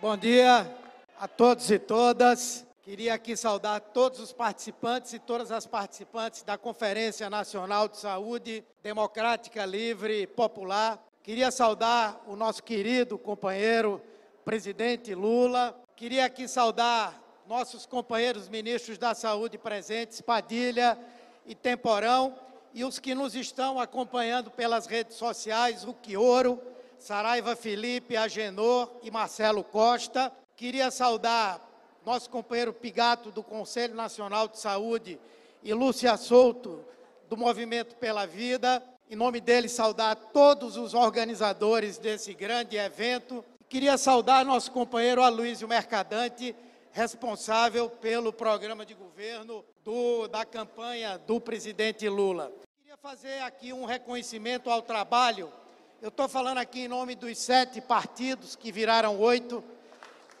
Bom dia a todos e todas. Queria aqui saudar todos os participantes e todas as participantes da Conferência Nacional de Saúde Democrática, Livre e Popular. Queria saudar o nosso querido companheiro presidente Lula. Queria aqui saudar nossos companheiros ministros da Saúde presentes, Padilha e Temporão, e os que nos estão acompanhando pelas redes sociais, o Quioro, Saraiva Felipe, Agenor e Marcelo Costa. Queria saudar nosso companheiro Pigato, do Conselho Nacional de Saúde, e Lúcia Souto, do Movimento pela Vida. Em nome dele, saudar todos os organizadores desse grande evento. Queria saudar nosso companheiro Aloysio Mercadante, responsável pelo programa de governo do, da campanha do presidente Lula. Queria fazer aqui um reconhecimento ao trabalho eu estou falando aqui em nome dos sete partidos que viraram oito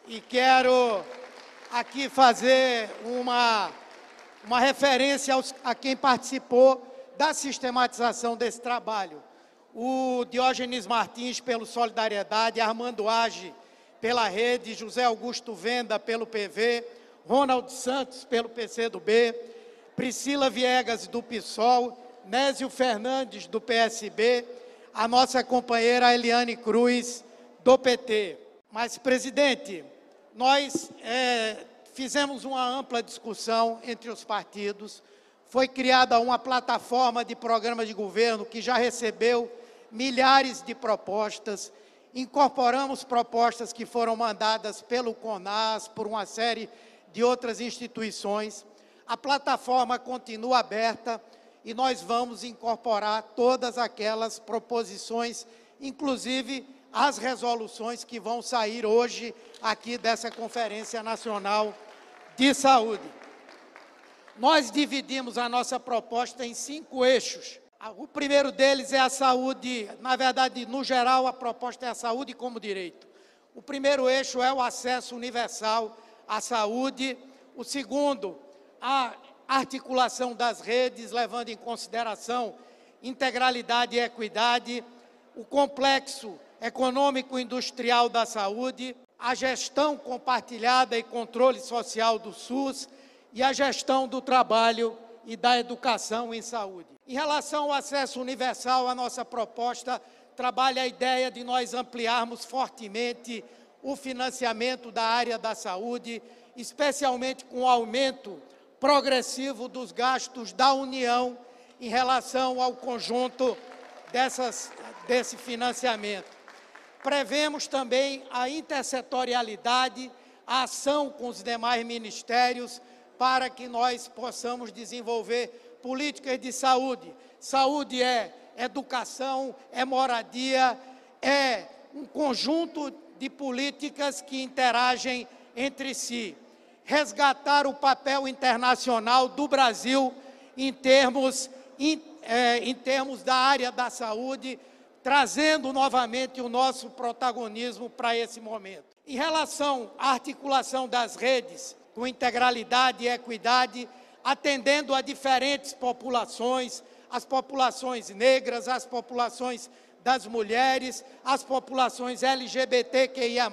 e quero aqui fazer uma, uma referência aos, a quem participou da sistematização desse trabalho. O Diógenes Martins, pelo Solidariedade, Armando Age, pela Rede, José Augusto Venda, pelo PV, Ronald Santos, pelo PCdoB, Priscila Viegas, do PSOL, Nésio Fernandes, do PSB, a nossa companheira Eliane Cruz, do PT. Mas, presidente, nós é, fizemos uma ampla discussão entre os partidos, foi criada uma plataforma de programa de governo que já recebeu milhares de propostas, incorporamos propostas que foram mandadas pelo CONAS, por uma série de outras instituições. A plataforma continua aberta, e nós vamos incorporar todas aquelas proposições, inclusive as resoluções que vão sair hoje aqui dessa Conferência Nacional de Saúde. Nós dividimos a nossa proposta em cinco eixos. O primeiro deles é a saúde, na verdade, no geral, a proposta é a saúde como direito. O primeiro eixo é o acesso universal à saúde. O segundo, a articulação das redes, levando em consideração integralidade e equidade, o complexo econômico-industrial da saúde, a gestão compartilhada e controle social do SUS e a gestão do trabalho e da educação em saúde. Em relação ao acesso universal, a nossa proposta trabalha a ideia de nós ampliarmos fortemente o financiamento da área da saúde, especialmente com o aumento progressivo dos gastos da União em relação ao conjunto dessas, desse financiamento. Prevemos também a intersetorialidade, a ação com os demais ministérios, para que nós possamos desenvolver políticas de saúde. Saúde é educação, é moradia, é um conjunto de políticas que interagem entre si resgatar o papel internacional do Brasil em termos, em, é, em termos da área da saúde, trazendo novamente o nosso protagonismo para esse momento. Em relação à articulação das redes, com integralidade e equidade, atendendo a diferentes populações, as populações negras, as populações das mulheres, as populações LGBTQIA+,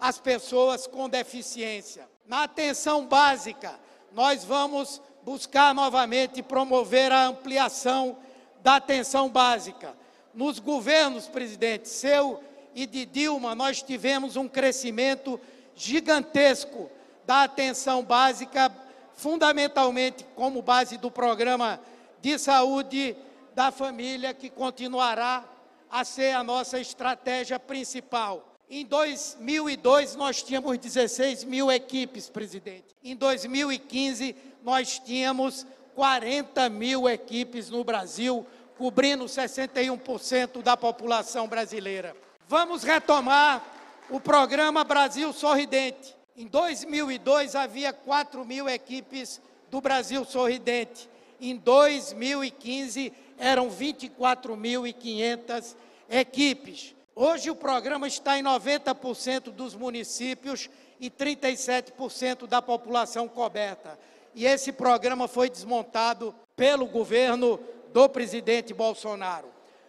as pessoas com deficiência. Na atenção básica, nós vamos buscar novamente promover a ampliação da atenção básica. Nos governos, presidente, seu e de Dilma, nós tivemos um crescimento gigantesco da atenção básica, fundamentalmente como base do programa de saúde da família, que continuará a ser a nossa estratégia principal. Em 2002, nós tínhamos 16 mil equipes, presidente. Em 2015, nós tínhamos 40 mil equipes no Brasil, cobrindo 61% da população brasileira. Vamos retomar o programa Brasil Sorridente. Em 2002, havia 4 mil equipes do Brasil Sorridente. Em 2015, eram 24.500 equipes. Hoje o programa está em 90% dos municípios e 37% da população coberta. E esse programa foi desmontado pelo governo do presidente Bolsonaro.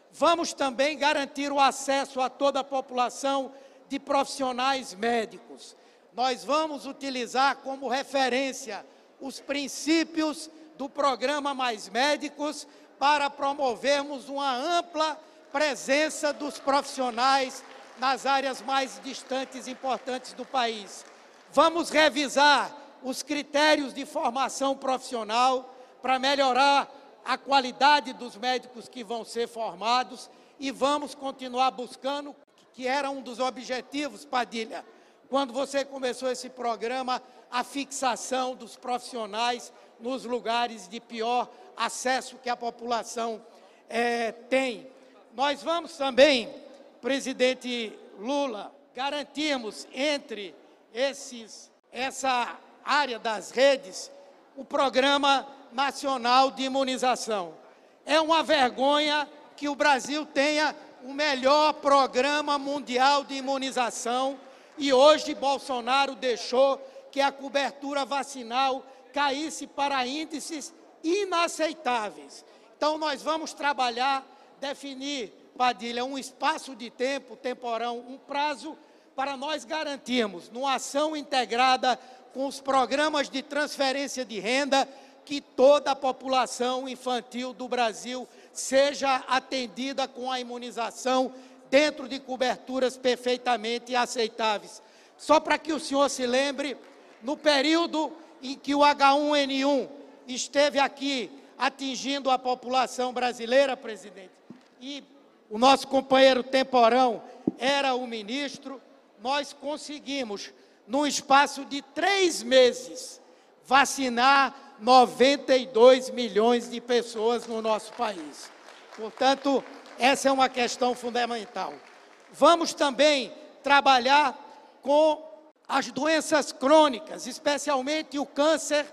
Vamos também garantir o acesso a toda a população de profissionais médicos. Nós vamos utilizar como referência os princípios do programa Mais Médicos para promovermos uma ampla presença dos profissionais nas áreas mais distantes e importantes do país. Vamos revisar os critérios de formação profissional para melhorar a qualidade dos médicos que vão ser formados e vamos continuar buscando, que era um dos objetivos, Padilha, quando você começou esse programa, a fixação dos profissionais nos lugares de pior acesso que a população é, tem. Nós vamos também, presidente Lula, garantirmos entre esses, essa área das redes o Programa Nacional de Imunização. É uma vergonha que o Brasil tenha o melhor programa mundial de imunização e hoje Bolsonaro deixou que a cobertura vacinal caísse para índices inaceitáveis. Então, nós vamos trabalhar, definir, Padilha, um espaço de tempo, temporão, um prazo, para nós garantirmos, numa ação integrada com os programas de transferência de renda, que toda a população infantil do Brasil seja atendida com a imunização dentro de coberturas perfeitamente aceitáveis. Só para que o senhor se lembre, no período em que o H1N1 esteve aqui atingindo a população brasileira, presidente, e o nosso companheiro Temporão era o ministro, nós conseguimos, num espaço de três meses, vacinar 92 milhões de pessoas no nosso país. Portanto, essa é uma questão fundamental. Vamos também trabalhar com as doenças crônicas, especialmente o câncer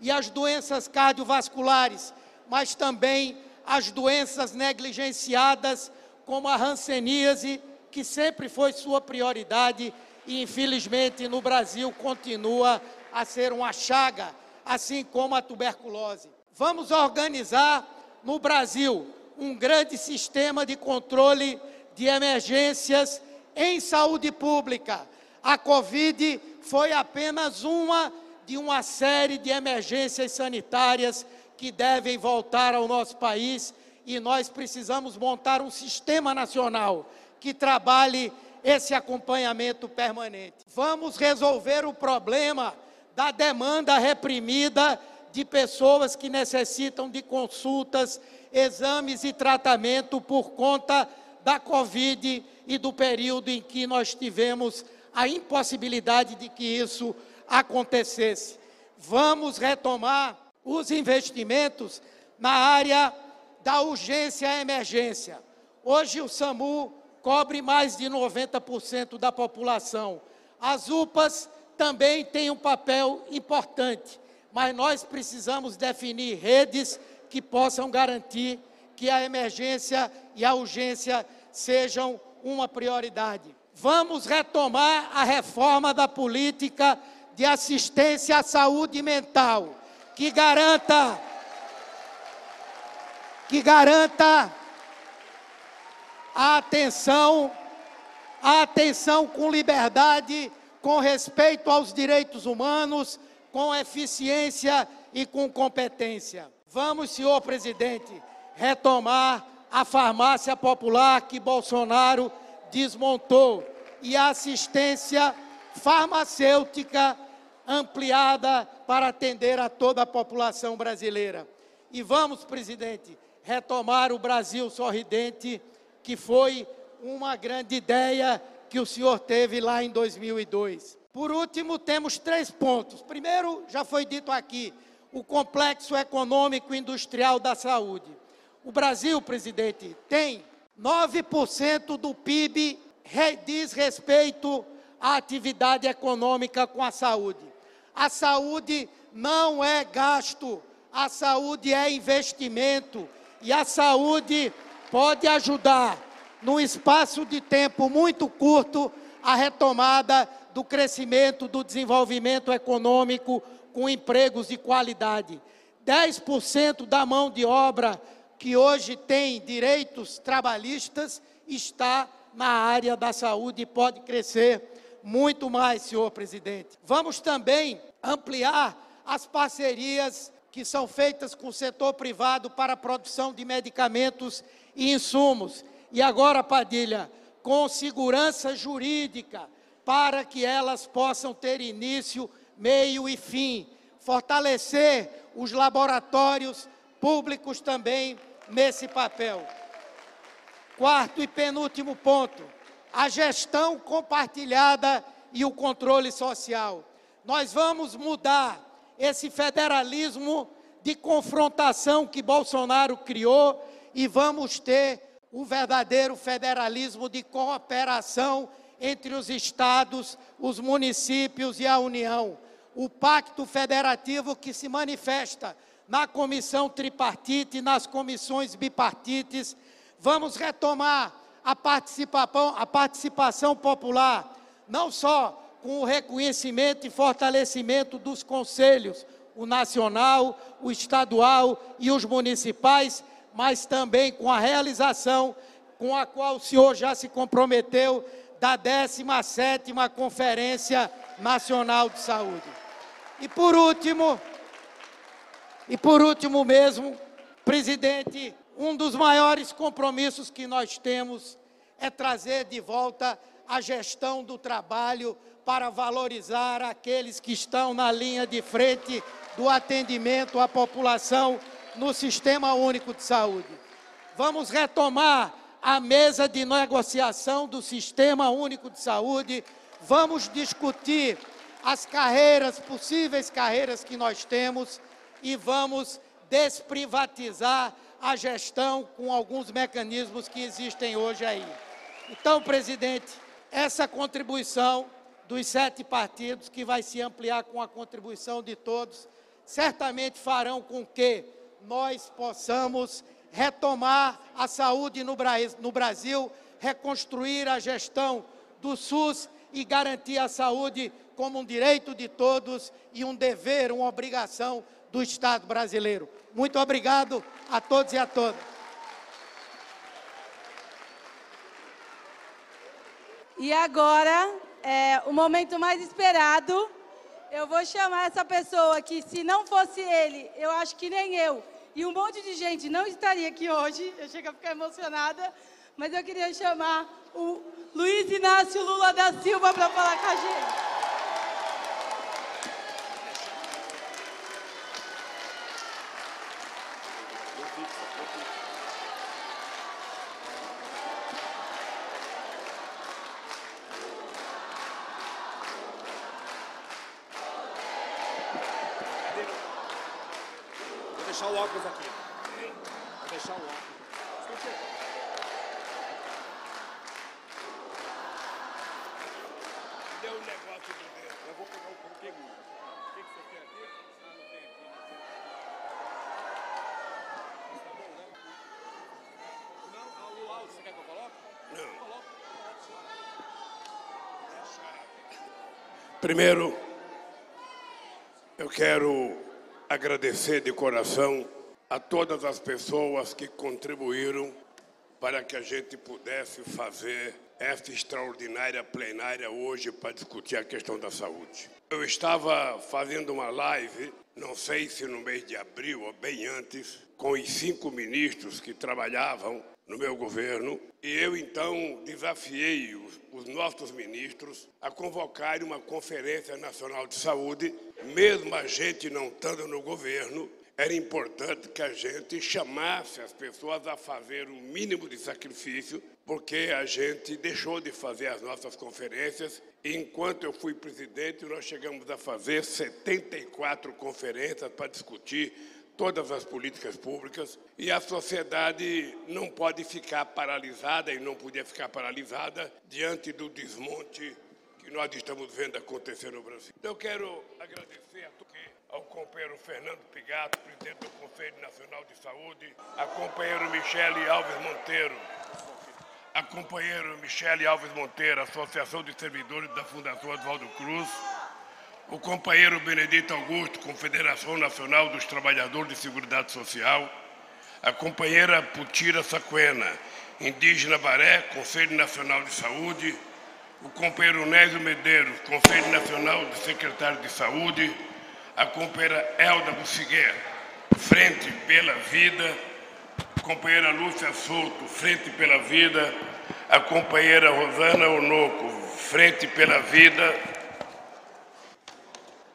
e as doenças cardiovasculares, mas também as doenças negligenciadas, como a hanseníase, que sempre foi sua prioridade e, infelizmente, no Brasil continua a ser uma chaga, assim como a tuberculose. Vamos organizar no Brasil um grande sistema de controle de emergências em saúde pública a Covid foi apenas uma de uma série de emergências sanitárias que devem voltar ao nosso país e nós precisamos montar um sistema nacional que trabalhe esse acompanhamento permanente. Vamos resolver o problema da demanda reprimida de pessoas que necessitam de consultas, exames e tratamento por conta da Covid e do período em que nós tivemos a impossibilidade de que isso acontecesse. Vamos retomar os investimentos na área da urgência e emergência. Hoje o SAMU cobre mais de 90% da população. As UPAs também têm um papel importante, mas nós precisamos definir redes que possam garantir que a emergência e a urgência sejam uma prioridade. Vamos retomar a reforma da política de assistência à saúde mental, que garanta que garanta a atenção, a atenção com liberdade, com respeito aos direitos humanos, com eficiência e com competência. Vamos, senhor presidente, retomar a farmácia popular que Bolsonaro desmontou e a assistência farmacêutica ampliada para atender a toda a população brasileira. E vamos, presidente, retomar o Brasil sorridente, que foi uma grande ideia que o senhor teve lá em 2002. Por último, temos três pontos. Primeiro, já foi dito aqui, o complexo econômico industrial da saúde. O Brasil, presidente, tem 9% do PIB diz respeito à atividade econômica com a saúde. A saúde não é gasto, a saúde é investimento e a saúde pode ajudar, num espaço de tempo muito curto, a retomada do crescimento, do desenvolvimento econômico com empregos de qualidade. 10% da mão de obra que hoje tem direitos trabalhistas está na área da saúde e pode crescer muito mais, senhor presidente. Vamos também ampliar as parcerias que são feitas com o setor privado para a produção de medicamentos e insumos. E agora, Padilha, com segurança jurídica, para que elas possam ter início, meio e fim. Fortalecer os laboratórios públicos também nesse papel. Quarto e penúltimo ponto, a gestão compartilhada e o controle social. Nós vamos mudar esse federalismo de confrontação que Bolsonaro criou e vamos ter o verdadeiro federalismo de cooperação entre os estados, os municípios e a União. O pacto federativo que se manifesta na comissão tripartite e nas comissões bipartites. Vamos retomar a participação, a participação popular, não só com o reconhecimento e fortalecimento dos conselhos, o nacional, o estadual e os municipais, mas também com a realização com a qual o senhor já se comprometeu da 17ª Conferência Nacional de Saúde. E por último, e por último mesmo, presidente, um dos maiores compromissos que nós temos é trazer de volta a gestão do trabalho para valorizar aqueles que estão na linha de frente do atendimento à população no Sistema Único de Saúde. Vamos retomar a mesa de negociação do Sistema Único de Saúde, vamos discutir as carreiras, possíveis carreiras que nós temos e vamos desprivatizar a gestão com alguns mecanismos que existem hoje aí. Então, presidente, essa contribuição dos sete partidos, que vai se ampliar com a contribuição de todos, certamente farão com que nós possamos retomar a saúde no Brasil, reconstruir a gestão do SUS e garantir a saúde como um direito de todos e um dever, uma obrigação do Estado brasileiro. Muito obrigado a todos e a todas. E agora, é, o momento mais esperado, eu vou chamar essa pessoa que, se não fosse ele, eu acho que nem eu, e um monte de gente não estaria aqui hoje, eu chego a ficar emocionada, mas eu queria chamar o Luiz Inácio Lula da Silva para falar com a gente. Deixar o óculos aqui. Vou deixar o óculos. Deu um negócio de dentro. Eu vou pegar o pouquinho. O que, que você quer aqui? Ah, não tem aqui. Mas tá bom, né? Não, o áudio, você quer que eu coloque? Não. Coloque. Primeiro, eu quero agradecer de coração a todas as pessoas que contribuíram para que a gente pudesse fazer esta extraordinária plenária hoje para discutir a questão da saúde. Eu estava fazendo uma live, não sei se no mês de abril ou bem antes, com os cinco ministros que trabalhavam no meu governo, e eu então desafiei os, os nossos ministros a convocarem uma Conferência Nacional de Saúde, mesmo a gente não estando no governo, era importante que a gente chamasse as pessoas a fazer o um mínimo de sacrifício, porque a gente deixou de fazer as nossas conferências. Enquanto eu fui presidente, nós chegamos a fazer 74 conferências para discutir todas as políticas públicas e a sociedade não pode ficar paralisada e não podia ficar paralisada diante do desmonte que nós estamos vendo acontecer no Brasil. Então, eu quero agradecer ao companheiro Fernando Pigato, presidente do Conselho Nacional de Saúde, a companheiro Michele Alves Monteiro, a companheiro Michele Alves Monteiro, Associação de Servidores da Fundação Oswaldo Cruz, o companheiro Benedito Augusto, Confederação Nacional dos Trabalhadores de Seguridade Social, a companheira Putira Saquena, Indígena Baré, Conselho Nacional de Saúde, o companheiro Nésio Medeiros, Conselho Nacional de Secretário de Saúde, a companheira Elda Buciguer, Frente pela Vida, a companheira Lúcia Souto, Frente pela Vida, a companheira Rosana Onoco, Frente pela Vida,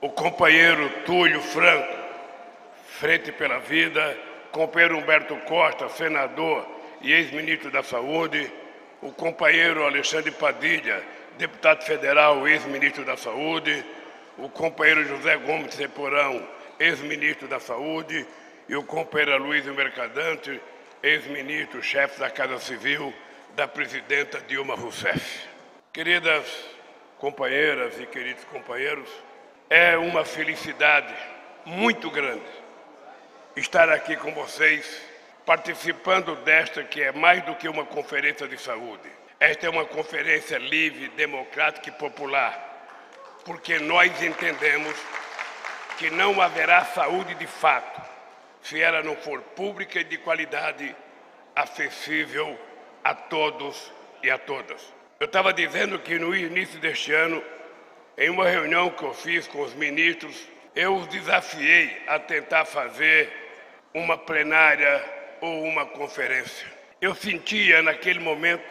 o companheiro Túlio Franco, Frente pela Vida, companheiro Humberto Costa, senador e ex-ministro da Saúde, o companheiro Alexandre Padilha, deputado federal, ex-ministro da Saúde, o companheiro José Gomes Seporão, ex-ministro da Saúde, e o companheiro Luiz Mercadante, ex-ministro, chefe da Casa Civil da presidenta Dilma Rousseff. Queridas companheiras e queridos companheiros, é uma felicidade muito grande estar aqui com vocês, participando desta que é mais do que uma conferência de saúde. Esta é uma conferência livre, democrática e popular, porque nós entendemos que não haverá saúde de fato se ela não for pública e de qualidade, acessível a todos e a todas. Eu estava dizendo que no início deste ano em uma reunião que eu fiz com os ministros, eu os desafiei a tentar fazer uma plenária ou uma conferência. Eu sentia naquele momento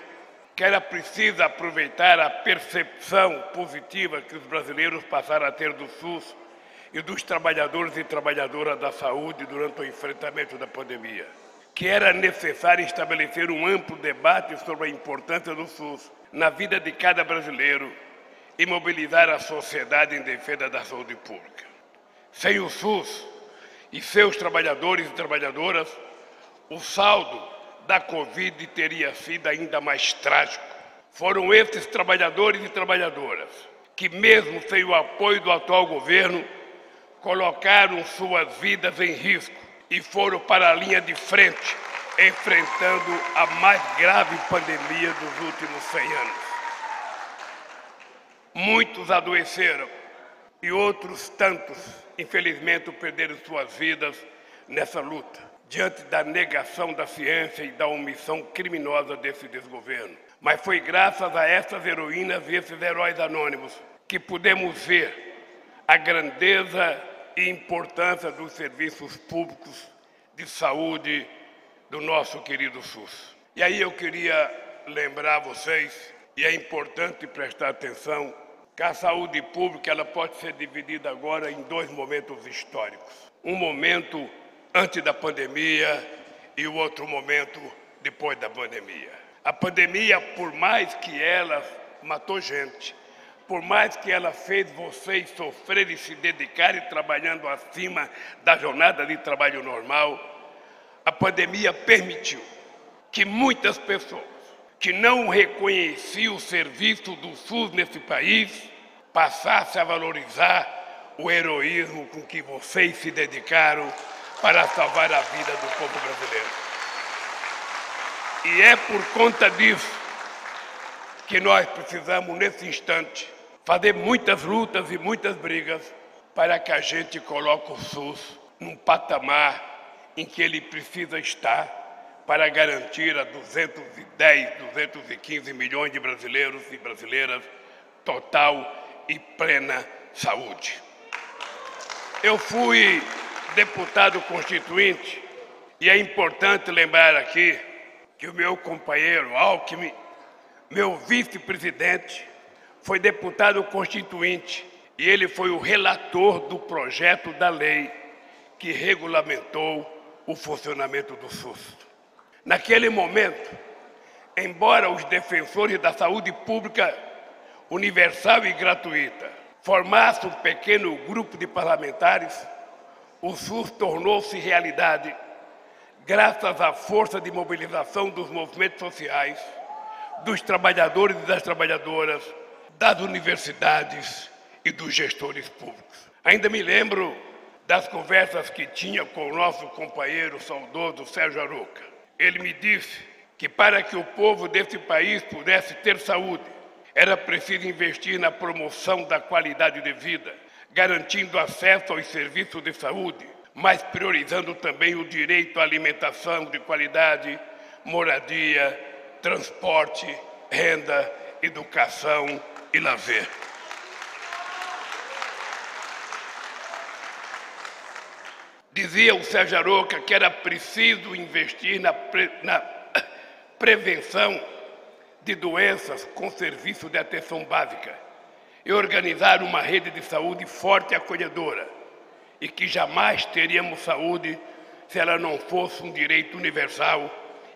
que era preciso aproveitar a percepção positiva que os brasileiros passaram a ter do SUS e dos trabalhadores e trabalhadoras da saúde durante o enfrentamento da pandemia. Que era necessário estabelecer um amplo debate sobre a importância do SUS na vida de cada brasileiro e mobilizar a sociedade em defesa da saúde pública. Sem o SUS e seus trabalhadores e trabalhadoras, o saldo da Covid teria sido ainda mais trágico. Foram esses trabalhadores e trabalhadoras que, mesmo sem o apoio do atual governo, colocaram suas vidas em risco e foram para a linha de frente, enfrentando a mais grave pandemia dos últimos 100 anos. Muitos adoeceram e outros tantos, infelizmente, perderam suas vidas nessa luta, diante da negação da ciência e da omissão criminosa desse desgoverno. Mas foi graças a essas heroínas e esses heróis anônimos que pudemos ver a grandeza e importância dos serviços públicos de saúde do nosso querido SUS. E aí eu queria lembrar vocês, e é importante prestar atenção, que a saúde pública ela pode ser dividida agora em dois momentos históricos. Um momento antes da pandemia e o outro momento depois da pandemia. A pandemia, por mais que ela matou gente, por mais que ela fez vocês sofrerem se dedicarem trabalhando acima da jornada de trabalho normal, a pandemia permitiu que muitas pessoas que não reconhecia o serviço do SUS nesse país, passasse a valorizar o heroísmo com que vocês se dedicaram para salvar a vida do povo brasileiro. E é por conta disso que nós precisamos, nesse instante, fazer muitas lutas e muitas brigas para que a gente coloque o SUS num patamar em que ele precisa estar para garantir a 210, 215 milhões de brasileiros e brasileiras total e plena saúde. Eu fui deputado constituinte e é importante lembrar aqui que o meu companheiro Alckmin, meu vice-presidente, foi deputado constituinte e ele foi o relator do projeto da lei que regulamentou o funcionamento do SUS. Naquele momento, embora os defensores da saúde pública universal e gratuita formassem um pequeno grupo de parlamentares, o SUS tornou-se realidade graças à força de mobilização dos movimentos sociais, dos trabalhadores e das trabalhadoras, das universidades e dos gestores públicos. Ainda me lembro das conversas que tinha com o nosso companheiro saudoso Sérgio Aroca. Ele me disse que para que o povo desse país pudesse ter saúde, era preciso investir na promoção da qualidade de vida, garantindo acesso aos serviços de saúde, mas priorizando também o direito à alimentação de qualidade, moradia transporte, renda, educação e lazer. Dizia o Sérgio Aroca que era preciso investir na, pre, na prevenção de doenças com serviço de atenção básica e organizar uma rede de saúde forte e acolhedora, e que jamais teríamos saúde se ela não fosse um direito universal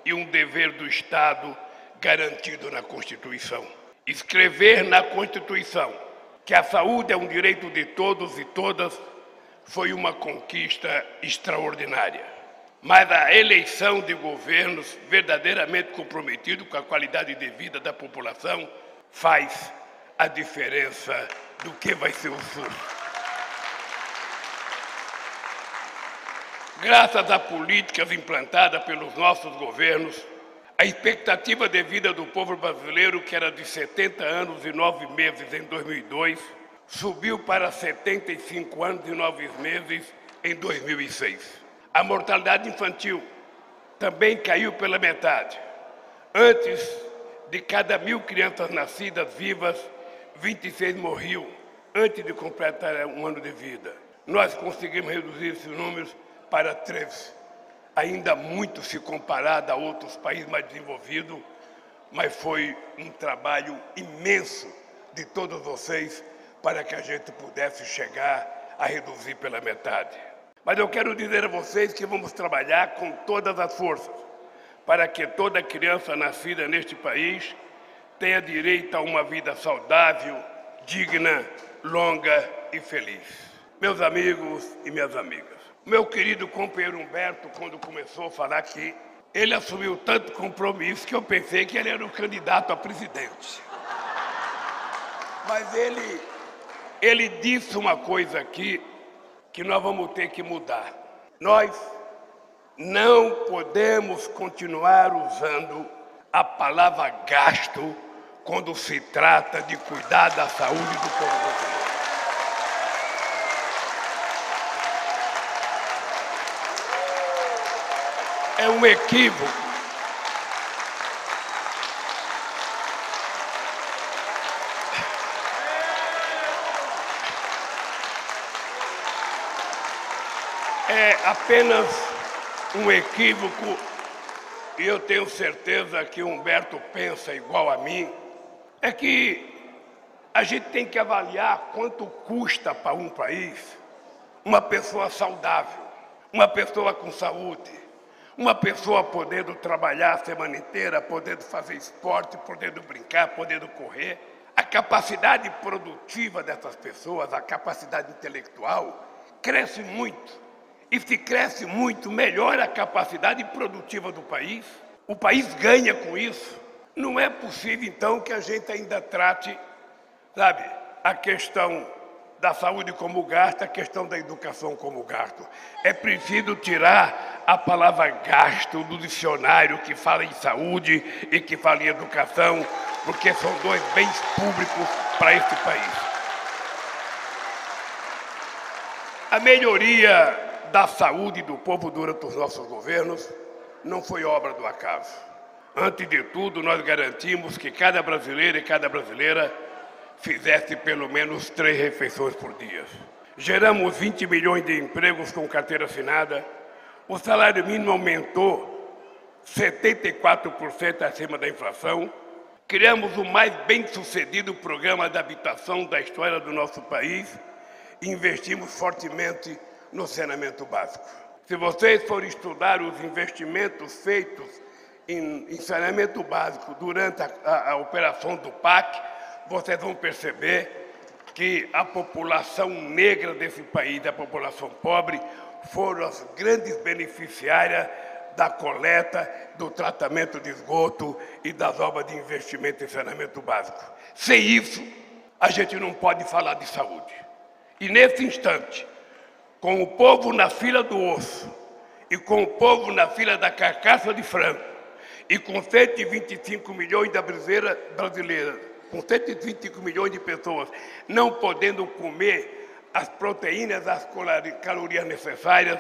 e um dever do Estado garantido na Constituição. Escrever na Constituição que a saúde é um direito de todos e todas foi uma conquista extraordinária. Mas a eleição de governos verdadeiramente comprometidos com a qualidade de vida da população faz a diferença do que vai ser o SUS. Graças a políticas implantadas pelos nossos governos, a expectativa de vida do povo brasileiro, que era de 70 anos e 9 meses em 2002, subiu para 75 anos e 9 meses em 2006. A mortalidade infantil também caiu pela metade. Antes de cada mil crianças nascidas vivas, 26 morriam antes de completar um ano de vida. Nós conseguimos reduzir esses números para 13. Ainda muito se comparado a outros países mais desenvolvidos, mas foi um trabalho imenso de todos vocês para que a gente pudesse chegar a reduzir pela metade. Mas eu quero dizer a vocês que vamos trabalhar com todas as forças para que toda criança nascida neste país tenha direito a uma vida saudável, digna, longa e feliz. Meus amigos e minhas amigas, meu querido companheiro Humberto, quando começou a falar aqui, ele assumiu tanto compromisso que eu pensei que ele era o candidato a presidente. Mas ele ele disse uma coisa aqui que nós vamos ter que mudar. Nós não podemos continuar usando a palavra gasto quando se trata de cuidar da saúde do povo brasileiro. É um equívoco é apenas um equívoco e eu tenho certeza que Humberto pensa igual a mim, é que a gente tem que avaliar quanto custa para um país uma pessoa saudável, uma pessoa com saúde, uma pessoa podendo trabalhar a semana inteira, podendo fazer esporte, podendo brincar, podendo correr. A capacidade produtiva dessas pessoas, a capacidade intelectual, cresce muito. E se cresce muito, melhora a capacidade produtiva do país. O país ganha com isso. Não é possível, então, que a gente ainda trate, sabe, a questão da saúde como gasto, a questão da educação como gasto. É preciso tirar a palavra gasto do dicionário que fala em saúde e que fala em educação, porque são dois bens públicos para este país. A melhoria da saúde do povo durante os nossos governos não foi obra do acaso. Antes de tudo, nós garantimos que cada brasileiro e cada brasileira fizesse pelo menos três refeições por dia. Geramos 20 milhões de empregos com carteira assinada, o salário mínimo aumentou 74% acima da inflação, criamos o mais bem-sucedido programa de habitação da história do nosso país investimos fortemente no saneamento básico. Se vocês forem estudar os investimentos feitos em, em saneamento básico durante a, a, a operação do PAC, vocês vão perceber que a população negra desse país, a população pobre, foram as grandes beneficiárias da coleta, do tratamento de esgoto e das obras de investimento em saneamento básico. Sem isso, a gente não pode falar de saúde. E nesse instante, com o povo na fila do osso, e com o povo na fila da carcaça de frango, e com 125 milhões de brasileiras, com 125 milhões de pessoas não podendo comer as proteínas, as calorias necessárias,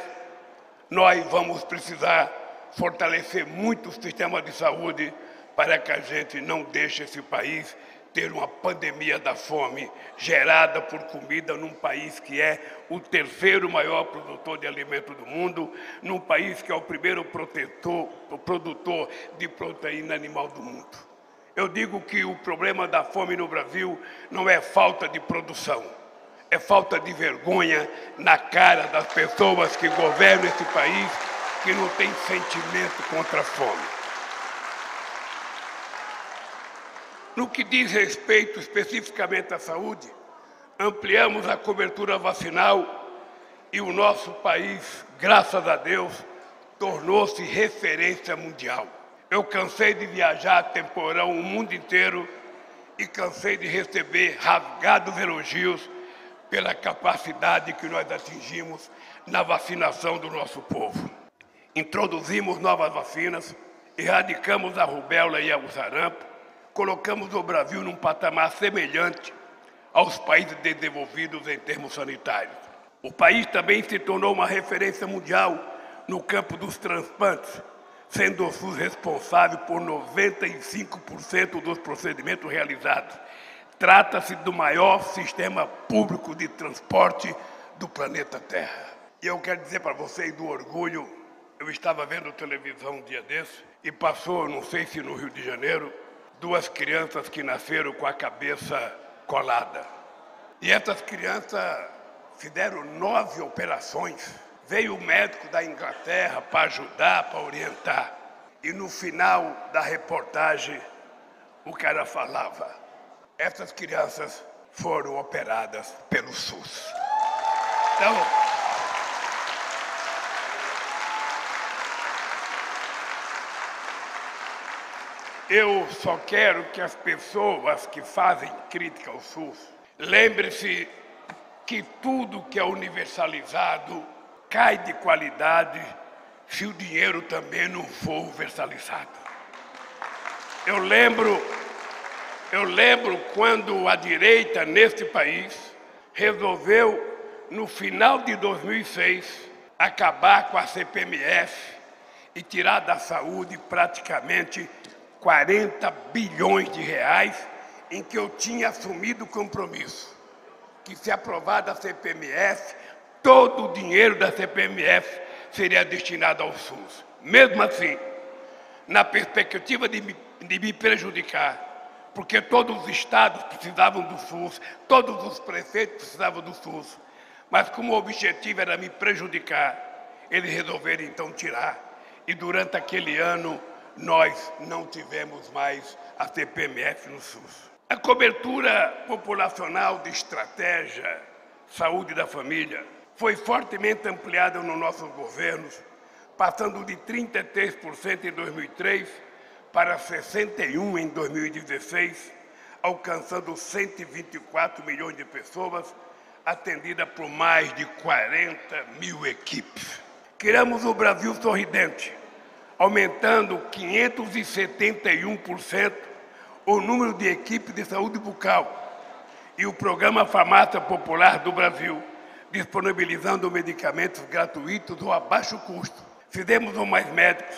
nós vamos precisar fortalecer muito o sistema de saúde para que a gente não deixe esse país ter uma pandemia da fome gerada por comida num país que é o terceiro maior produtor de alimento do mundo, num país que é o primeiro protetor, o produtor de proteína animal do mundo. Eu digo que o problema da fome no Brasil não é falta de produção, é falta de vergonha na cara das pessoas que governam esse país que não tem sentimento contra a fome. No que diz respeito especificamente à saúde, ampliamos a cobertura vacinal e o nosso país, graças a Deus, tornou-se referência mundial. Eu cansei de viajar temporão o mundo inteiro e cansei de receber rasgados elogios pela capacidade que nós atingimos na vacinação do nosso povo. Introduzimos novas vacinas, erradicamos a rubéola e o sarampo, colocamos o Brasil num patamar semelhante aos países desenvolvidos em termos sanitários. O país também se tornou uma referência mundial no campo dos transplantes, sendo o SUS responsável por 95% dos procedimentos realizados. Trata-se do maior sistema público de transporte do planeta Terra. E eu quero dizer para vocês do orgulho, eu estava vendo televisão um dia desse e passou, não sei se no Rio de Janeiro, duas crianças que nasceram com a cabeça colada. E essas crianças fizeram nove operações. Veio o médico da Inglaterra para ajudar, para orientar. E no final da reportagem, o cara falava: essas crianças foram operadas pelo SUS. Então, Eu só quero que as pessoas que fazem crítica ao SUS lembre-se que tudo que é universalizado cai de qualidade se o dinheiro também não for universalizado. Eu lembro, eu lembro quando a direita neste país resolveu, no final de 2006, acabar com a CPMF e tirar da saúde praticamente 40 bilhões de reais em que eu tinha assumido o compromisso que se aprovada a CPMF, todo o dinheiro da CPMF seria destinado ao SUS. Mesmo assim, na perspectiva de me, de me prejudicar, porque todos os estados precisavam do SUS, todos os prefeitos precisavam do SUS, mas como o objetivo era me prejudicar, eles resolveram então tirar. E durante aquele ano nós não tivemos mais a CPMF no SUS. A cobertura populacional de estratégia saúde da família foi fortemente ampliada nos nossos governos, passando de 33% em 2003 para 61% em 2016, alcançando 124 milhões de pessoas, atendida por mais de 40 mil equipes. Criamos o Brasil Sorridente, aumentando 571% o número de equipes de saúde bucal e o programa Farmácia Popular do Brasil, disponibilizando medicamentos gratuitos ou a baixo custo. Fizemos o Mais Médicos,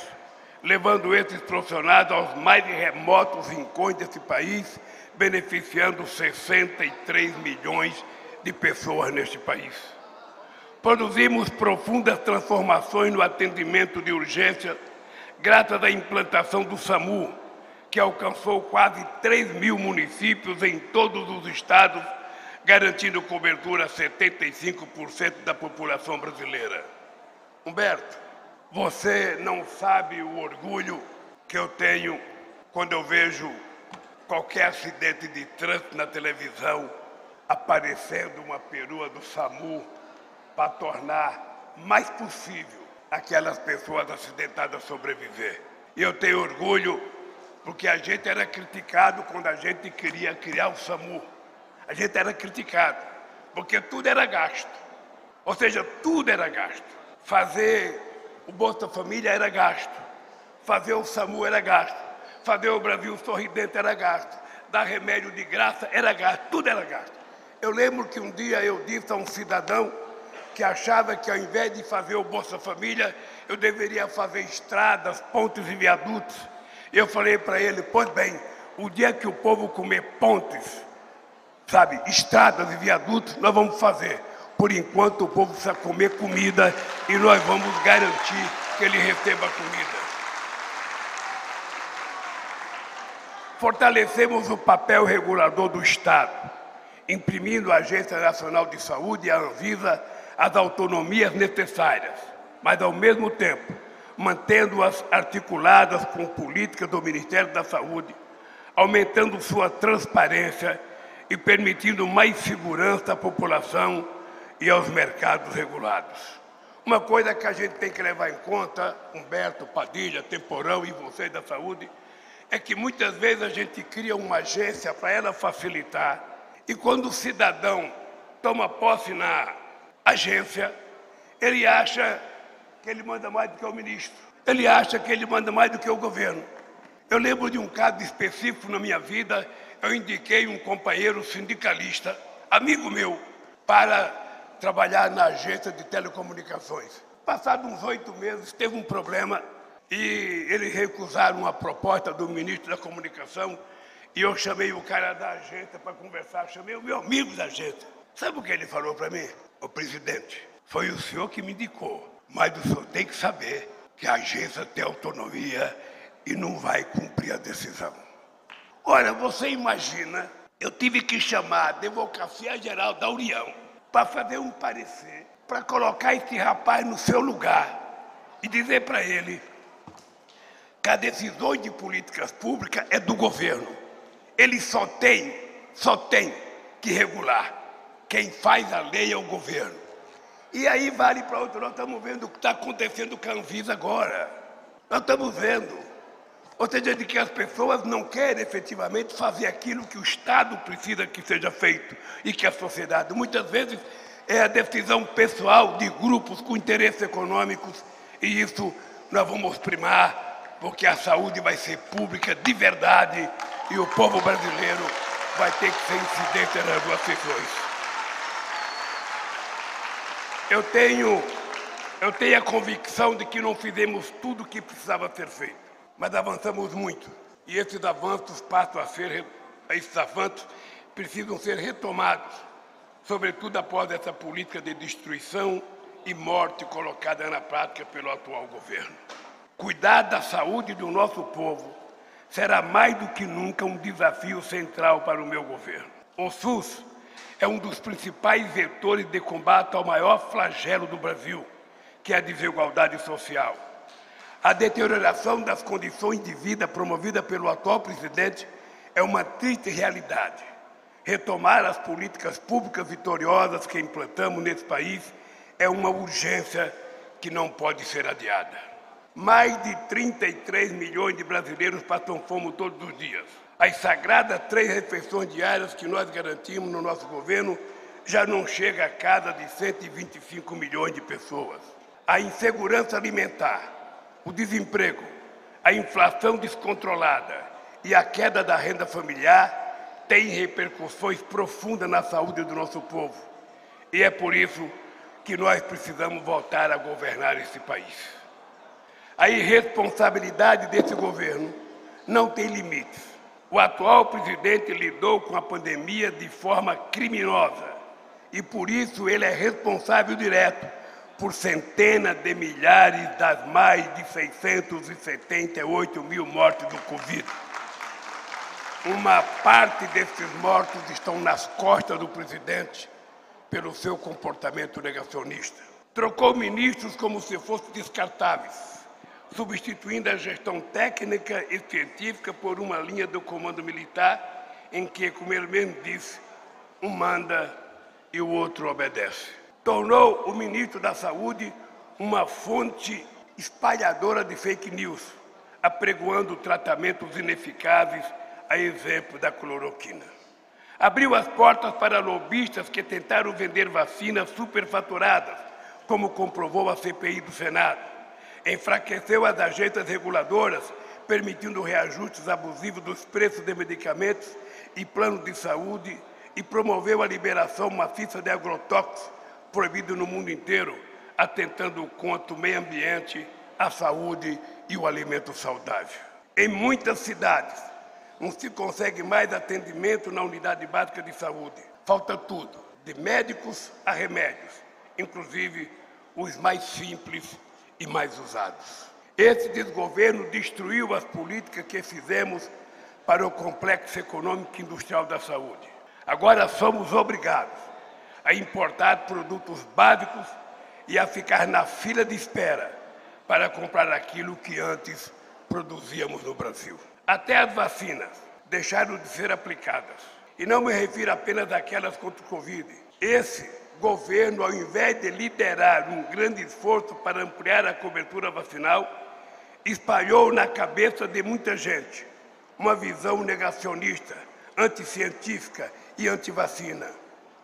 levando esses profissionais aos mais remotos rincões desse país, beneficiando 63 milhões de pessoas neste país. Produzimos profundas transformações no atendimento de urgência graças à implantação do SAMU, que alcançou quase 3 mil municípios em todos os estados, garantindo cobertura a 75% da população brasileira. Humberto, você não sabe o orgulho que eu tenho quando eu vejo qualquer acidente de trânsito na televisão aparecendo uma perua do SAMU para tornar mais possível aquelas pessoas acidentadas sobreviver. E eu tenho orgulho porque a gente era criticado quando a gente queria criar o SAMU. A gente era criticado porque tudo era gasto. Ou seja, tudo era gasto. Fazer o Bolsa Família era gasto. Fazer o SAMU era gasto. Fazer o Brasil Sorridente era gasto. Dar remédio de graça era gasto. Tudo era gasto. Eu lembro que um dia eu disse a um cidadão que achava que ao invés de fazer o Bolsa Família, eu deveria fazer estradas, pontes e viadutos. Eu falei para ele, pois bem, o dia que o povo comer pontes, sabe, estradas e viadutos, nós vamos fazer. Por enquanto o povo precisa comer comida e nós vamos garantir que ele receba comida. Fortalecemos o papel regulador do Estado, imprimindo à Agência Nacional de Saúde à Anvisa as autonomias necessárias, mas ao mesmo tempo mantendo-as articuladas com políticas do Ministério da Saúde, aumentando sua transparência e permitindo mais segurança à população e aos mercados regulados. Uma coisa que a gente tem que levar em conta, Humberto, Padilha, Temporão e vocês da saúde, é que muitas vezes a gente cria uma agência para ela facilitar, e quando o cidadão toma posse na agência, ele acha que ele manda mais do que o ministro. Ele acha que ele manda mais do que o governo. Eu lembro de um caso específico na minha vida. Eu indiquei um companheiro sindicalista, amigo meu, para trabalhar na agência de telecomunicações. Passados uns oito meses, teve um problema e eles recusaram a proposta do ministro da Comunicação e eu chamei o cara da agência para conversar, chamei o meu amigo da agência. Sabe o que ele falou para mim? O presidente, foi o senhor que me indicou. Mas o senhor tem que saber que a agência tem autonomia e não vai cumprir a decisão. Olha, você imagina, eu tive que chamar a Advocacia Geral da União para fazer um parecer, para colocar esse rapaz no seu lugar e dizer para ele que a decisão de políticas públicas é do governo. Ele só tem, só tem que regular. Quem faz a lei é o governo. E aí vale para outro. Nós estamos vendo o que está acontecendo com a Anvisa agora. Nós estamos vendo. Ou seja, de que as pessoas não querem efetivamente fazer aquilo que o Estado precisa que seja feito e que a sociedade. Muitas vezes é a decisão pessoal de grupos com interesses econômicos e isso nós vamos primar, porque a saúde vai ser pública de verdade e o povo brasileiro vai ter que ser incidente nas duas questões. Eu tenho, eu tenho a convicção de que não fizemos tudo o que precisava ser feito, mas avançamos muito. E esses avanços passam a ser, esses avanços precisam ser retomados, sobretudo após essa política de destruição e morte colocada na prática pelo atual governo. Cuidar da saúde do nosso povo será mais do que nunca um desafio central para o meu governo. O SUS é um dos principais vetores de combate ao maior flagelo do Brasil, que é a desigualdade social. A deterioração das condições de vida promovida pelo atual presidente é uma triste realidade. Retomar as políticas públicas vitoriosas que implantamos nesse país é uma urgência que não pode ser adiada. Mais de 33 milhões de brasileiros passam fome todos os dias. As sagradas três refeições diárias que nós garantimos no nosso governo já não chega a casa de 125 milhões de pessoas. A insegurança alimentar, o desemprego, a inflação descontrolada e a queda da renda familiar têm repercussões profundas na saúde do nosso povo. E é por isso que nós precisamos voltar a governar esse país. A irresponsabilidade desse governo não tem limites. O atual presidente lidou com a pandemia de forma criminosa e por isso ele é responsável direto por centenas de milhares das mais de 678 mil mortes do Covid. Uma parte desses mortos estão nas costas do presidente pelo seu comportamento negacionista. Trocou ministros como se fossem descartáveis substituindo a gestão técnica e científica por uma linha do comando militar em que, como ele mesmo disse, um manda e o outro obedece. Tornou o ministro da Saúde uma fonte espalhadora de fake news, apregoando tratamentos ineficazes, a exemplo da cloroquina. Abriu as portas para lobistas que tentaram vender vacinas superfaturadas, como comprovou a CPI do Senado enfraqueceu as agências reguladoras, permitindo reajustes abusivos dos preços de medicamentos e planos de saúde e promoveu a liberação maciça de agrotóxicos proibido no mundo inteiro, atentando contra o meio ambiente, a saúde e o alimento saudável. Em muitas cidades, não se consegue mais atendimento na unidade básica de saúde. Falta tudo, de médicos a remédios, inclusive os mais simples e mais usados. Esse desgoverno destruiu as políticas que fizemos para o complexo econômico e industrial da saúde. Agora somos obrigados a importar produtos básicos e a ficar na fila de espera para comprar aquilo que antes produzíamos no Brasil. Até as vacinas deixaram de ser aplicadas. E não me refiro apenas àquelas contra o Covid. Esse governo, ao invés de liderar um grande esforço para ampliar a cobertura vacinal, espalhou na cabeça de muita gente uma visão negacionista, anticientífica e antivacina.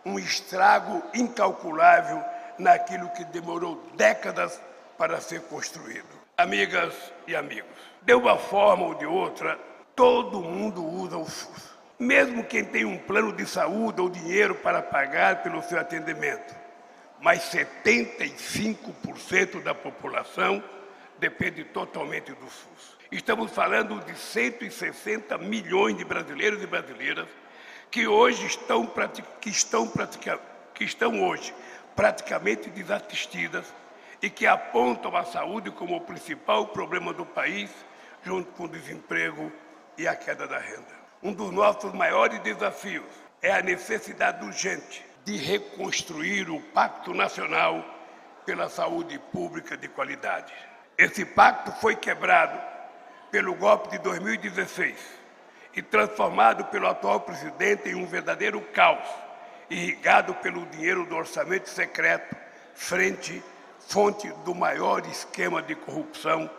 Um estrago incalculável naquilo que demorou décadas para ser construído. Amigas e amigos, de uma forma ou de outra, todo mundo usa o SUS. Mesmo quem tem um plano de saúde ou dinheiro para pagar pelo seu atendimento. Mas 75% da população depende totalmente do SUS. Estamos falando de 160 milhões de brasileiros e brasileiras que hoje estão, que estão, que estão hoje praticamente desassistidas e que apontam a saúde como o principal problema do país, junto com o desemprego e a queda da renda. Um dos nossos maiores desafios é a necessidade urgente de reconstruir o Pacto Nacional pela Saúde Pública de Qualidade. Esse pacto foi quebrado pelo golpe de 2016 e transformado pelo atual presidente em um verdadeiro caos, irrigado pelo dinheiro do orçamento secreto, frente fonte do maior esquema de corrupção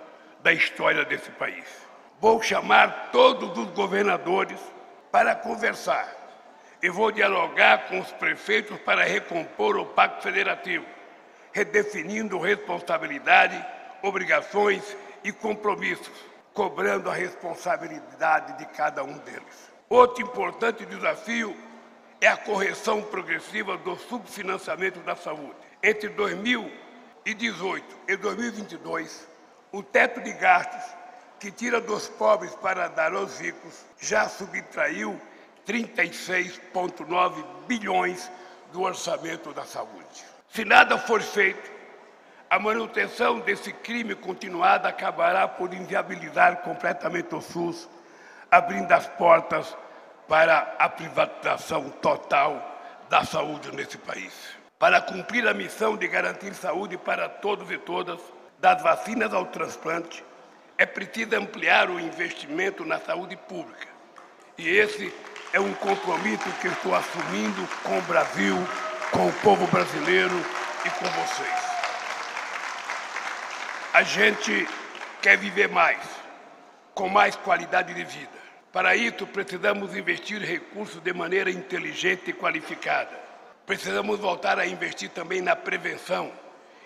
da história desse país. Vou chamar todos os governadores para conversar e vou dialogar com os prefeitos para recompor o Pacto Federativo, redefinindo responsabilidade, obrigações e compromissos, cobrando a responsabilidade de cada um deles. Outro importante desafio é a correção progressiva do subfinanciamento da saúde. Entre 2018 e 2022, o teto de gastos que tira dos pobres para dar aos ricos já subtraiu 36,9 bilhões do orçamento da saúde. Se nada for feito, a manutenção desse crime continuado acabará por inviabilizar completamente o SUS, abrindo as portas para a privatização total da saúde nesse país. Para cumprir a missão de garantir saúde para todos e todas, das vacinas ao transplante, é preciso ampliar o investimento na saúde pública. E esse é um compromisso que estou assumindo com o Brasil, com o povo brasileiro e com vocês. A gente quer viver mais, com mais qualidade de vida. Para isso, precisamos investir recursos de maneira inteligente e qualificada. Precisamos voltar a investir também na prevenção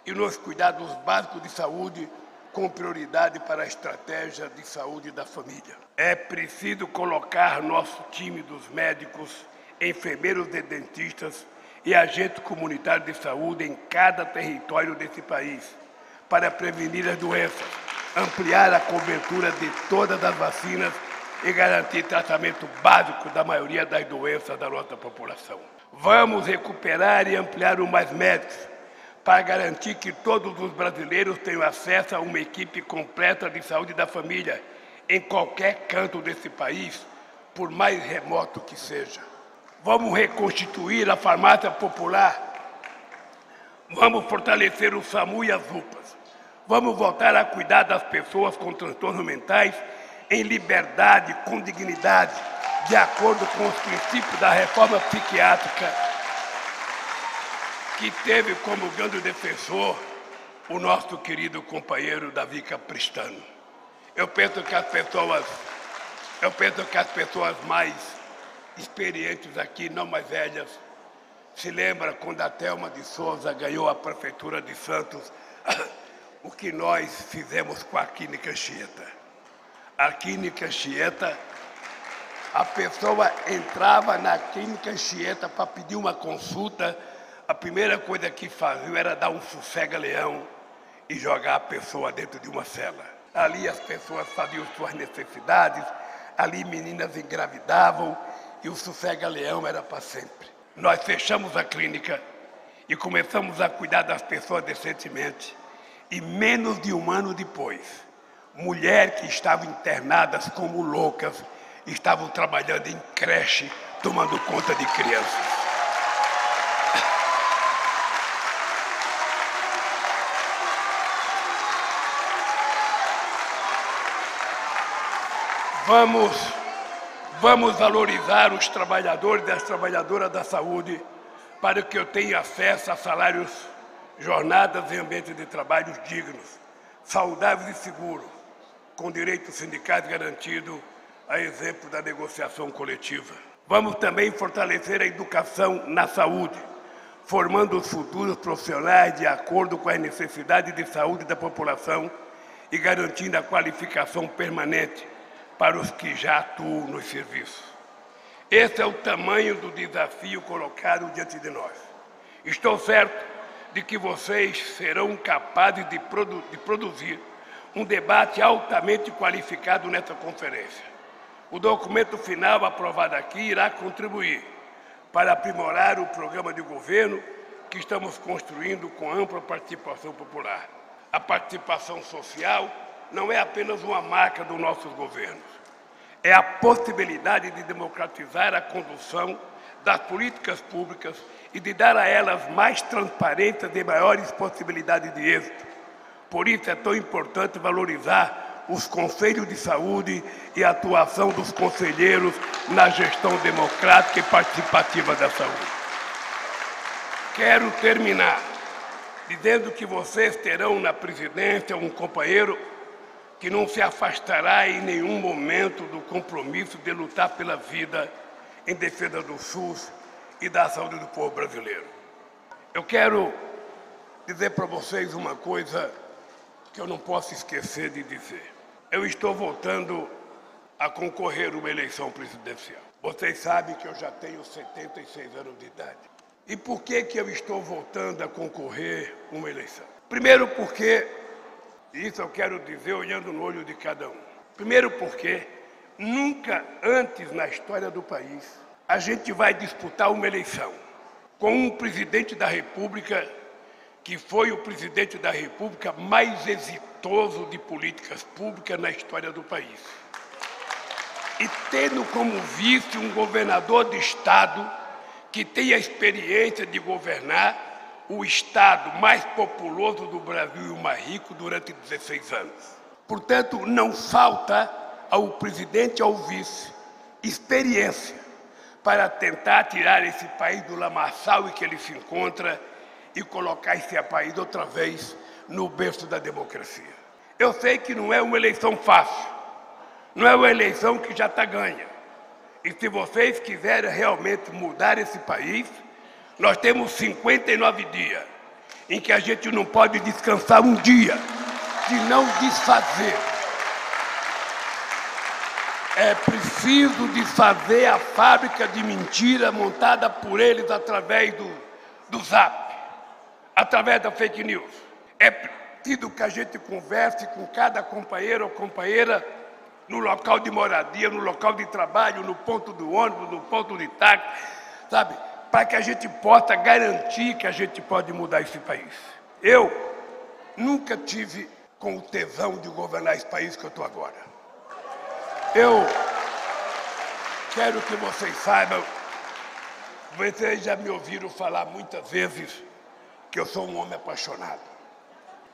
e nos cuidados básicos de saúde com prioridade para a estratégia de saúde da família. É preciso colocar nosso time dos médicos, enfermeiros e dentistas e agentes comunitários de saúde em cada território desse país para prevenir as doenças, ampliar a cobertura de todas as vacinas e garantir tratamento básico da maioria das doenças da nossa população. Vamos recuperar e ampliar o Mais Médicos, para garantir que todos os brasileiros tenham acesso a uma equipe completa de saúde da família em qualquer canto desse país, por mais remoto que seja. Vamos reconstituir a farmácia popular. Vamos fortalecer o SAMU e as UPAs. Vamos voltar a cuidar das pessoas com transtornos mentais em liberdade, com dignidade, de acordo com os princípios da reforma psiquiátrica que teve como grande defensor o nosso querido companheiro Davi Capristano. Eu penso que as pessoas, eu penso que as pessoas mais experientes aqui, não mais velhas, se lembram quando a Thelma de Souza ganhou a prefeitura de Santos, o que nós fizemos com a Clínica Chieta. A Clínica Chieta, a pessoa entrava na Clínica Chieta para pedir uma consulta a primeira coisa que fazia era dar um sossega-leão e jogar a pessoa dentro de uma cela. Ali as pessoas faziam suas necessidades, ali meninas engravidavam e o sossega-leão era para sempre. Nós fechamos a clínica e começamos a cuidar das pessoas decentemente. E menos de um ano depois, mulheres que estavam internadas como loucas estavam trabalhando em creche, tomando conta de crianças. Vamos, vamos valorizar os trabalhadores e as trabalhadoras da saúde para que eu tenha acesso a salários, jornadas e ambientes de trabalho dignos, saudáveis e seguros, com direitos sindicais garantidos, a exemplo da negociação coletiva. Vamos também fortalecer a educação na saúde, formando os futuros profissionais de acordo com as necessidades de saúde da população e garantindo a qualificação permanente para os que já atuam nos serviços. Esse é o tamanho do desafio colocado diante de nós. Estou certo de que vocês serão capazes de, produ de produzir um debate altamente qualificado nessa conferência. O documento final aprovado aqui irá contribuir para aprimorar o programa de governo que estamos construindo com ampla participação popular. A participação social não é apenas uma marca dos nossos governos, é a possibilidade de democratizar a condução das políticas públicas e de dar a elas mais transparência e maiores possibilidades de êxito. Por isso é tão importante valorizar os conselhos de saúde e a atuação dos conselheiros na gestão democrática e participativa da saúde. Quero terminar dizendo que vocês terão na presidência um companheiro que não se afastará em nenhum momento do compromisso de lutar pela vida em defesa do SUS e da saúde do povo brasileiro. Eu quero dizer para vocês uma coisa que eu não posso esquecer de dizer. Eu estou voltando a concorrer uma eleição presidencial. Vocês sabem que eu já tenho 76 anos de idade. E por que, que eu estou voltando a concorrer uma eleição? Primeiro porque isso eu quero dizer olhando no olho de cada um. Primeiro, porque nunca antes na história do país a gente vai disputar uma eleição com um presidente da República que foi o presidente da República mais exitoso de políticas públicas na história do país. E tendo como vice um governador de Estado que tem a experiência de governar o estado mais populoso do Brasil e o mais rico durante 16 anos. Portanto, não falta ao presidente e ao vice experiência para tentar tirar esse país do lamaçal em que ele se encontra e colocar esse país outra vez no berço da democracia. Eu sei que não é uma eleição fácil, não é uma eleição que já está ganha. E se vocês quiserem realmente mudar esse país, nós temos 59 dias em que a gente não pode descansar um dia de não desfazer. É preciso desfazer a fábrica de mentira montada por eles através do, do zap, através da fake news. É preciso que a gente converse com cada companheiro ou companheira no local de moradia, no local de trabalho, no ponto do ônibus, no ponto de táxi, sabe? Para que a gente possa garantir que a gente pode mudar esse país. Eu nunca tive com o tesão de governar esse país que eu estou agora. Eu quero que vocês saibam, vocês já me ouviram falar muitas vezes que eu sou um homem apaixonado.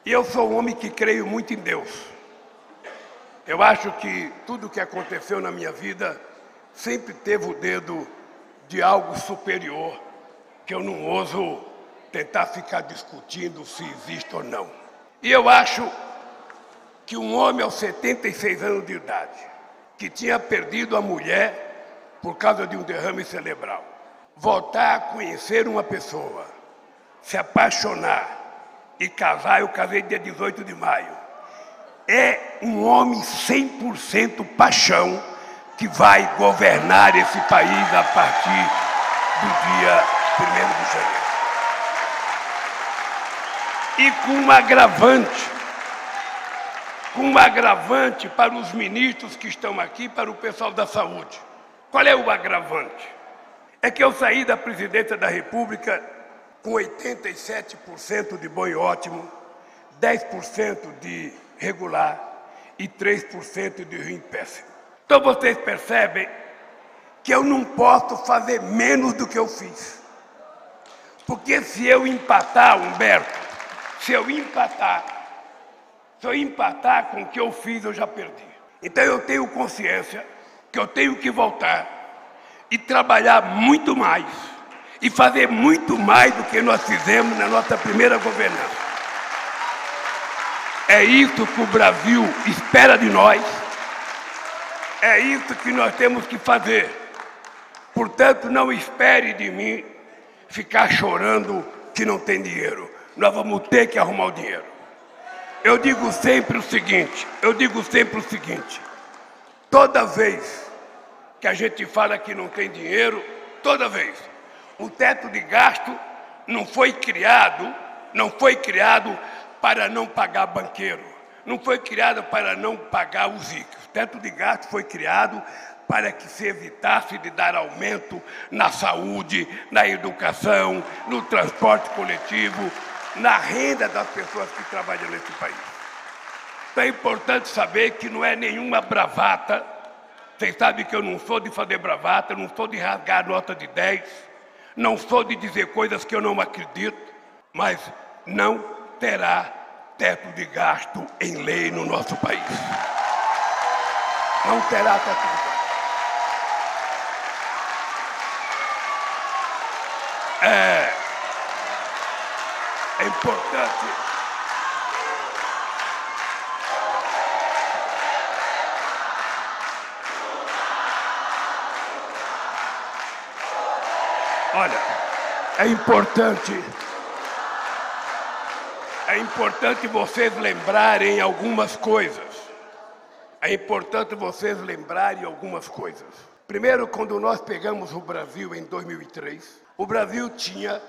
E eu sou um homem que creio muito em Deus. Eu acho que tudo que aconteceu na minha vida sempre teve o dedo de algo superior que eu não ouso tentar ficar discutindo se existe ou não. E eu acho que um homem aos 76 anos de idade, que tinha perdido a mulher por causa de um derrame cerebral, voltar a conhecer uma pessoa, se apaixonar e casar, eu casei dia 18 de maio, é um homem 100% paixão que vai governar esse país a partir do dia 1 de janeiro. E com um agravante, com um agravante para os ministros que estão aqui, para o pessoal da saúde. Qual é o agravante? É que eu saí da presidência da República com 87% de bom e ótimo, 10% de regular e 3% de ruim péssimo. Então vocês percebem que eu não posso fazer menos do que eu fiz. Porque se eu empatar, Humberto, se eu empatar, se eu empatar com o que eu fiz, eu já perdi. Então eu tenho consciência que eu tenho que voltar e trabalhar muito mais e fazer muito mais do que nós fizemos na nossa primeira governança. É isso que o Brasil espera de nós. É isso que nós temos que fazer. Portanto, não espere de mim ficar chorando que não tem dinheiro. Nós vamos ter que arrumar o dinheiro. Eu digo sempre o seguinte, eu digo sempre o seguinte, toda vez que a gente fala que não tem dinheiro, toda vez, o teto de gasto não foi criado, não foi criado para não pagar banqueiro, não foi criado para não pagar os ricos. O teto de gasto foi criado para que se evitasse de dar aumento na saúde, na educação, no transporte coletivo, na renda das pessoas que trabalham nesse país. Então é importante saber que não é nenhuma bravata. Vocês sabem que eu não sou de fazer bravata, não sou de rasgar nota de 10, não sou de dizer coisas que eu não acredito, mas não terá teto de gasto em lei no nosso país. Não terá teto. É, é importante. Olha, é importante. É importante vocês lembrarem algumas coisas. É importante vocês lembrarem algumas coisas. Primeiro, quando nós pegamos o Brasil em 2003, o Brasil tinha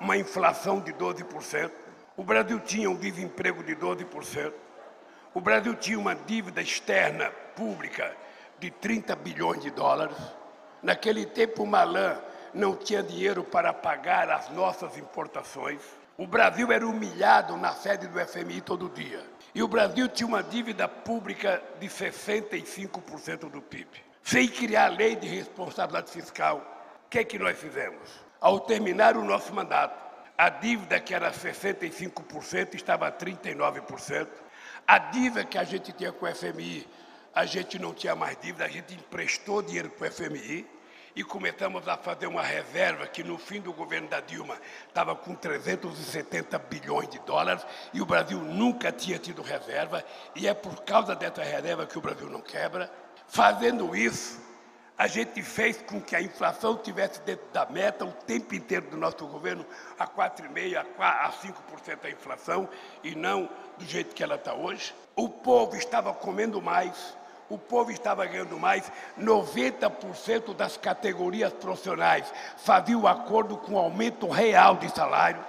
uma inflação de 12%, o Brasil tinha um desemprego de 12%, o Brasil tinha uma dívida externa pública de 30 bilhões de dólares. Naquele tempo, o Malan não tinha dinheiro para pagar as nossas importações. O Brasil era humilhado na sede do FMI todo dia. E o Brasil tinha uma dívida pública de 65% do PIB. Sem criar lei de responsabilidade fiscal, o que é que nós fizemos? Ao terminar o nosso mandato, a dívida que era 65% estava a 39%. A dívida que a gente tinha com o FMI, a gente não tinha mais dívida, a gente emprestou dinheiro para o FMI e começamos a fazer uma reserva que no fim do governo da Dilma estava com 370 bilhões de dólares e o Brasil nunca tinha tido reserva e é por causa dessa reserva que o Brasil não quebra. Fazendo isso, a gente fez com que a inflação tivesse dentro da meta o tempo inteiro do nosso governo, a 4,5%, a 5% a inflação, e não do jeito que ela está hoje. O povo estava comendo mais, o povo estava ganhando mais, 90% das categorias profissionais faziam acordo com aumento real de salário.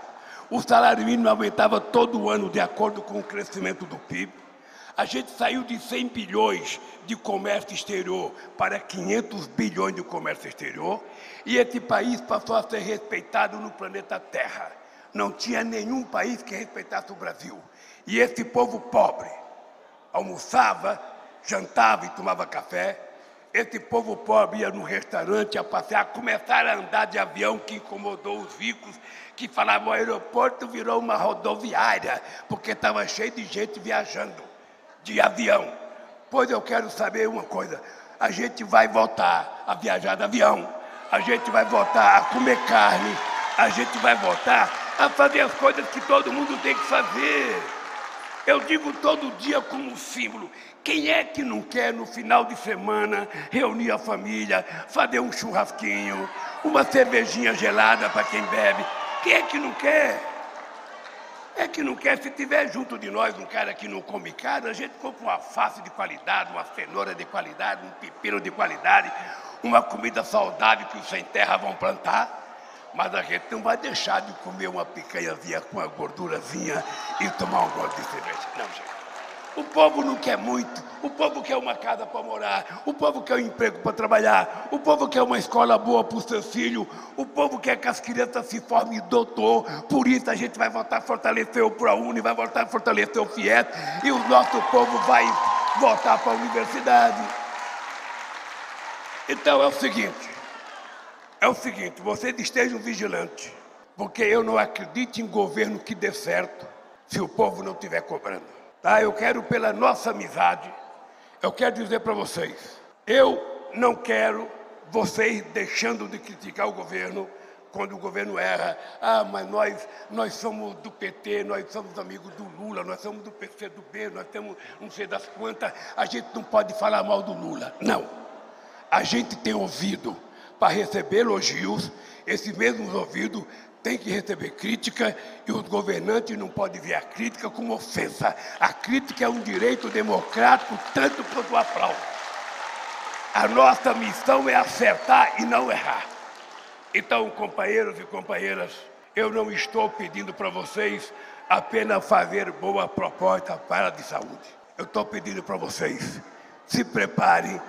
O salário mínimo aumentava todo ano de acordo com o crescimento do PIB. A gente saiu de 100 bilhões de comércio exterior para 500 bilhões de comércio exterior e esse país passou a ser respeitado no planeta Terra. Não tinha nenhum país que respeitasse o Brasil. E esse povo pobre almoçava, jantava e tomava café. Esse povo pobre ia no restaurante a passear, começaram a andar de avião que incomodou os ricos, que falavam o aeroporto virou uma rodoviária, porque estava cheio de gente viajando de avião. Pois eu quero saber uma coisa: a gente vai voltar a viajar de avião, a gente vai voltar a comer carne, a gente vai voltar a fazer as coisas que todo mundo tem que fazer. Eu digo todo dia como símbolo. Quem é que não quer no final de semana reunir a família, fazer um churrasquinho, uma cervejinha gelada para quem bebe? Quem é que não quer? É que não quer, se tiver junto de nós um cara que não come carne, a gente compra uma face de qualidade, uma cenoura de qualidade, um pepino de qualidade, uma comida saudável que os sem terra vão plantar. Mas a gente não vai deixar de comer uma picanhazinha com uma gordurazinha e tomar um gole de cerveja. Não, gente. O povo não quer muito. O povo quer uma casa para morar. O povo quer um emprego para trabalhar. O povo quer uma escola boa para o seu filho. O povo quer que as crianças se formem doutor. Por isso a gente vai voltar a fortalecer o ProUni, vai voltar a fortalecer o FIES. E o nosso povo vai voltar para a universidade. Então é o seguinte. É o seguinte, vocês estejam vigilantes. Porque eu não acredito em governo que dê certo se o povo não estiver cobrando. Tá? Eu quero, pela nossa amizade, eu quero dizer para vocês: eu não quero vocês deixando de criticar o governo quando o governo erra. Ah, mas nós, nós somos do PT, nós somos amigos do Lula, nós somos do PC do B, nós temos não sei das quantas. A gente não pode falar mal do Lula. Não. A gente tem ouvido para receber elogios, esses mesmos ouvidos tem que receber crítica e os governantes não podem ver a crítica como ofensa. A crítica é um direito democrático tanto quanto o aplauso. A nossa missão é acertar e não errar. Então, companheiros e companheiras, eu não estou pedindo para vocês apenas fazer boa proposta para a de saúde. Eu estou pedindo para vocês, se preparem,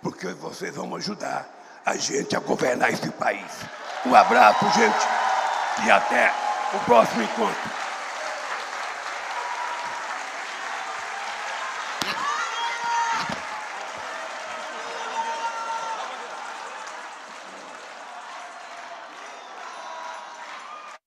porque vocês vão ajudar a gente a governar esse país. Um abraço, gente e até o próximo encontro.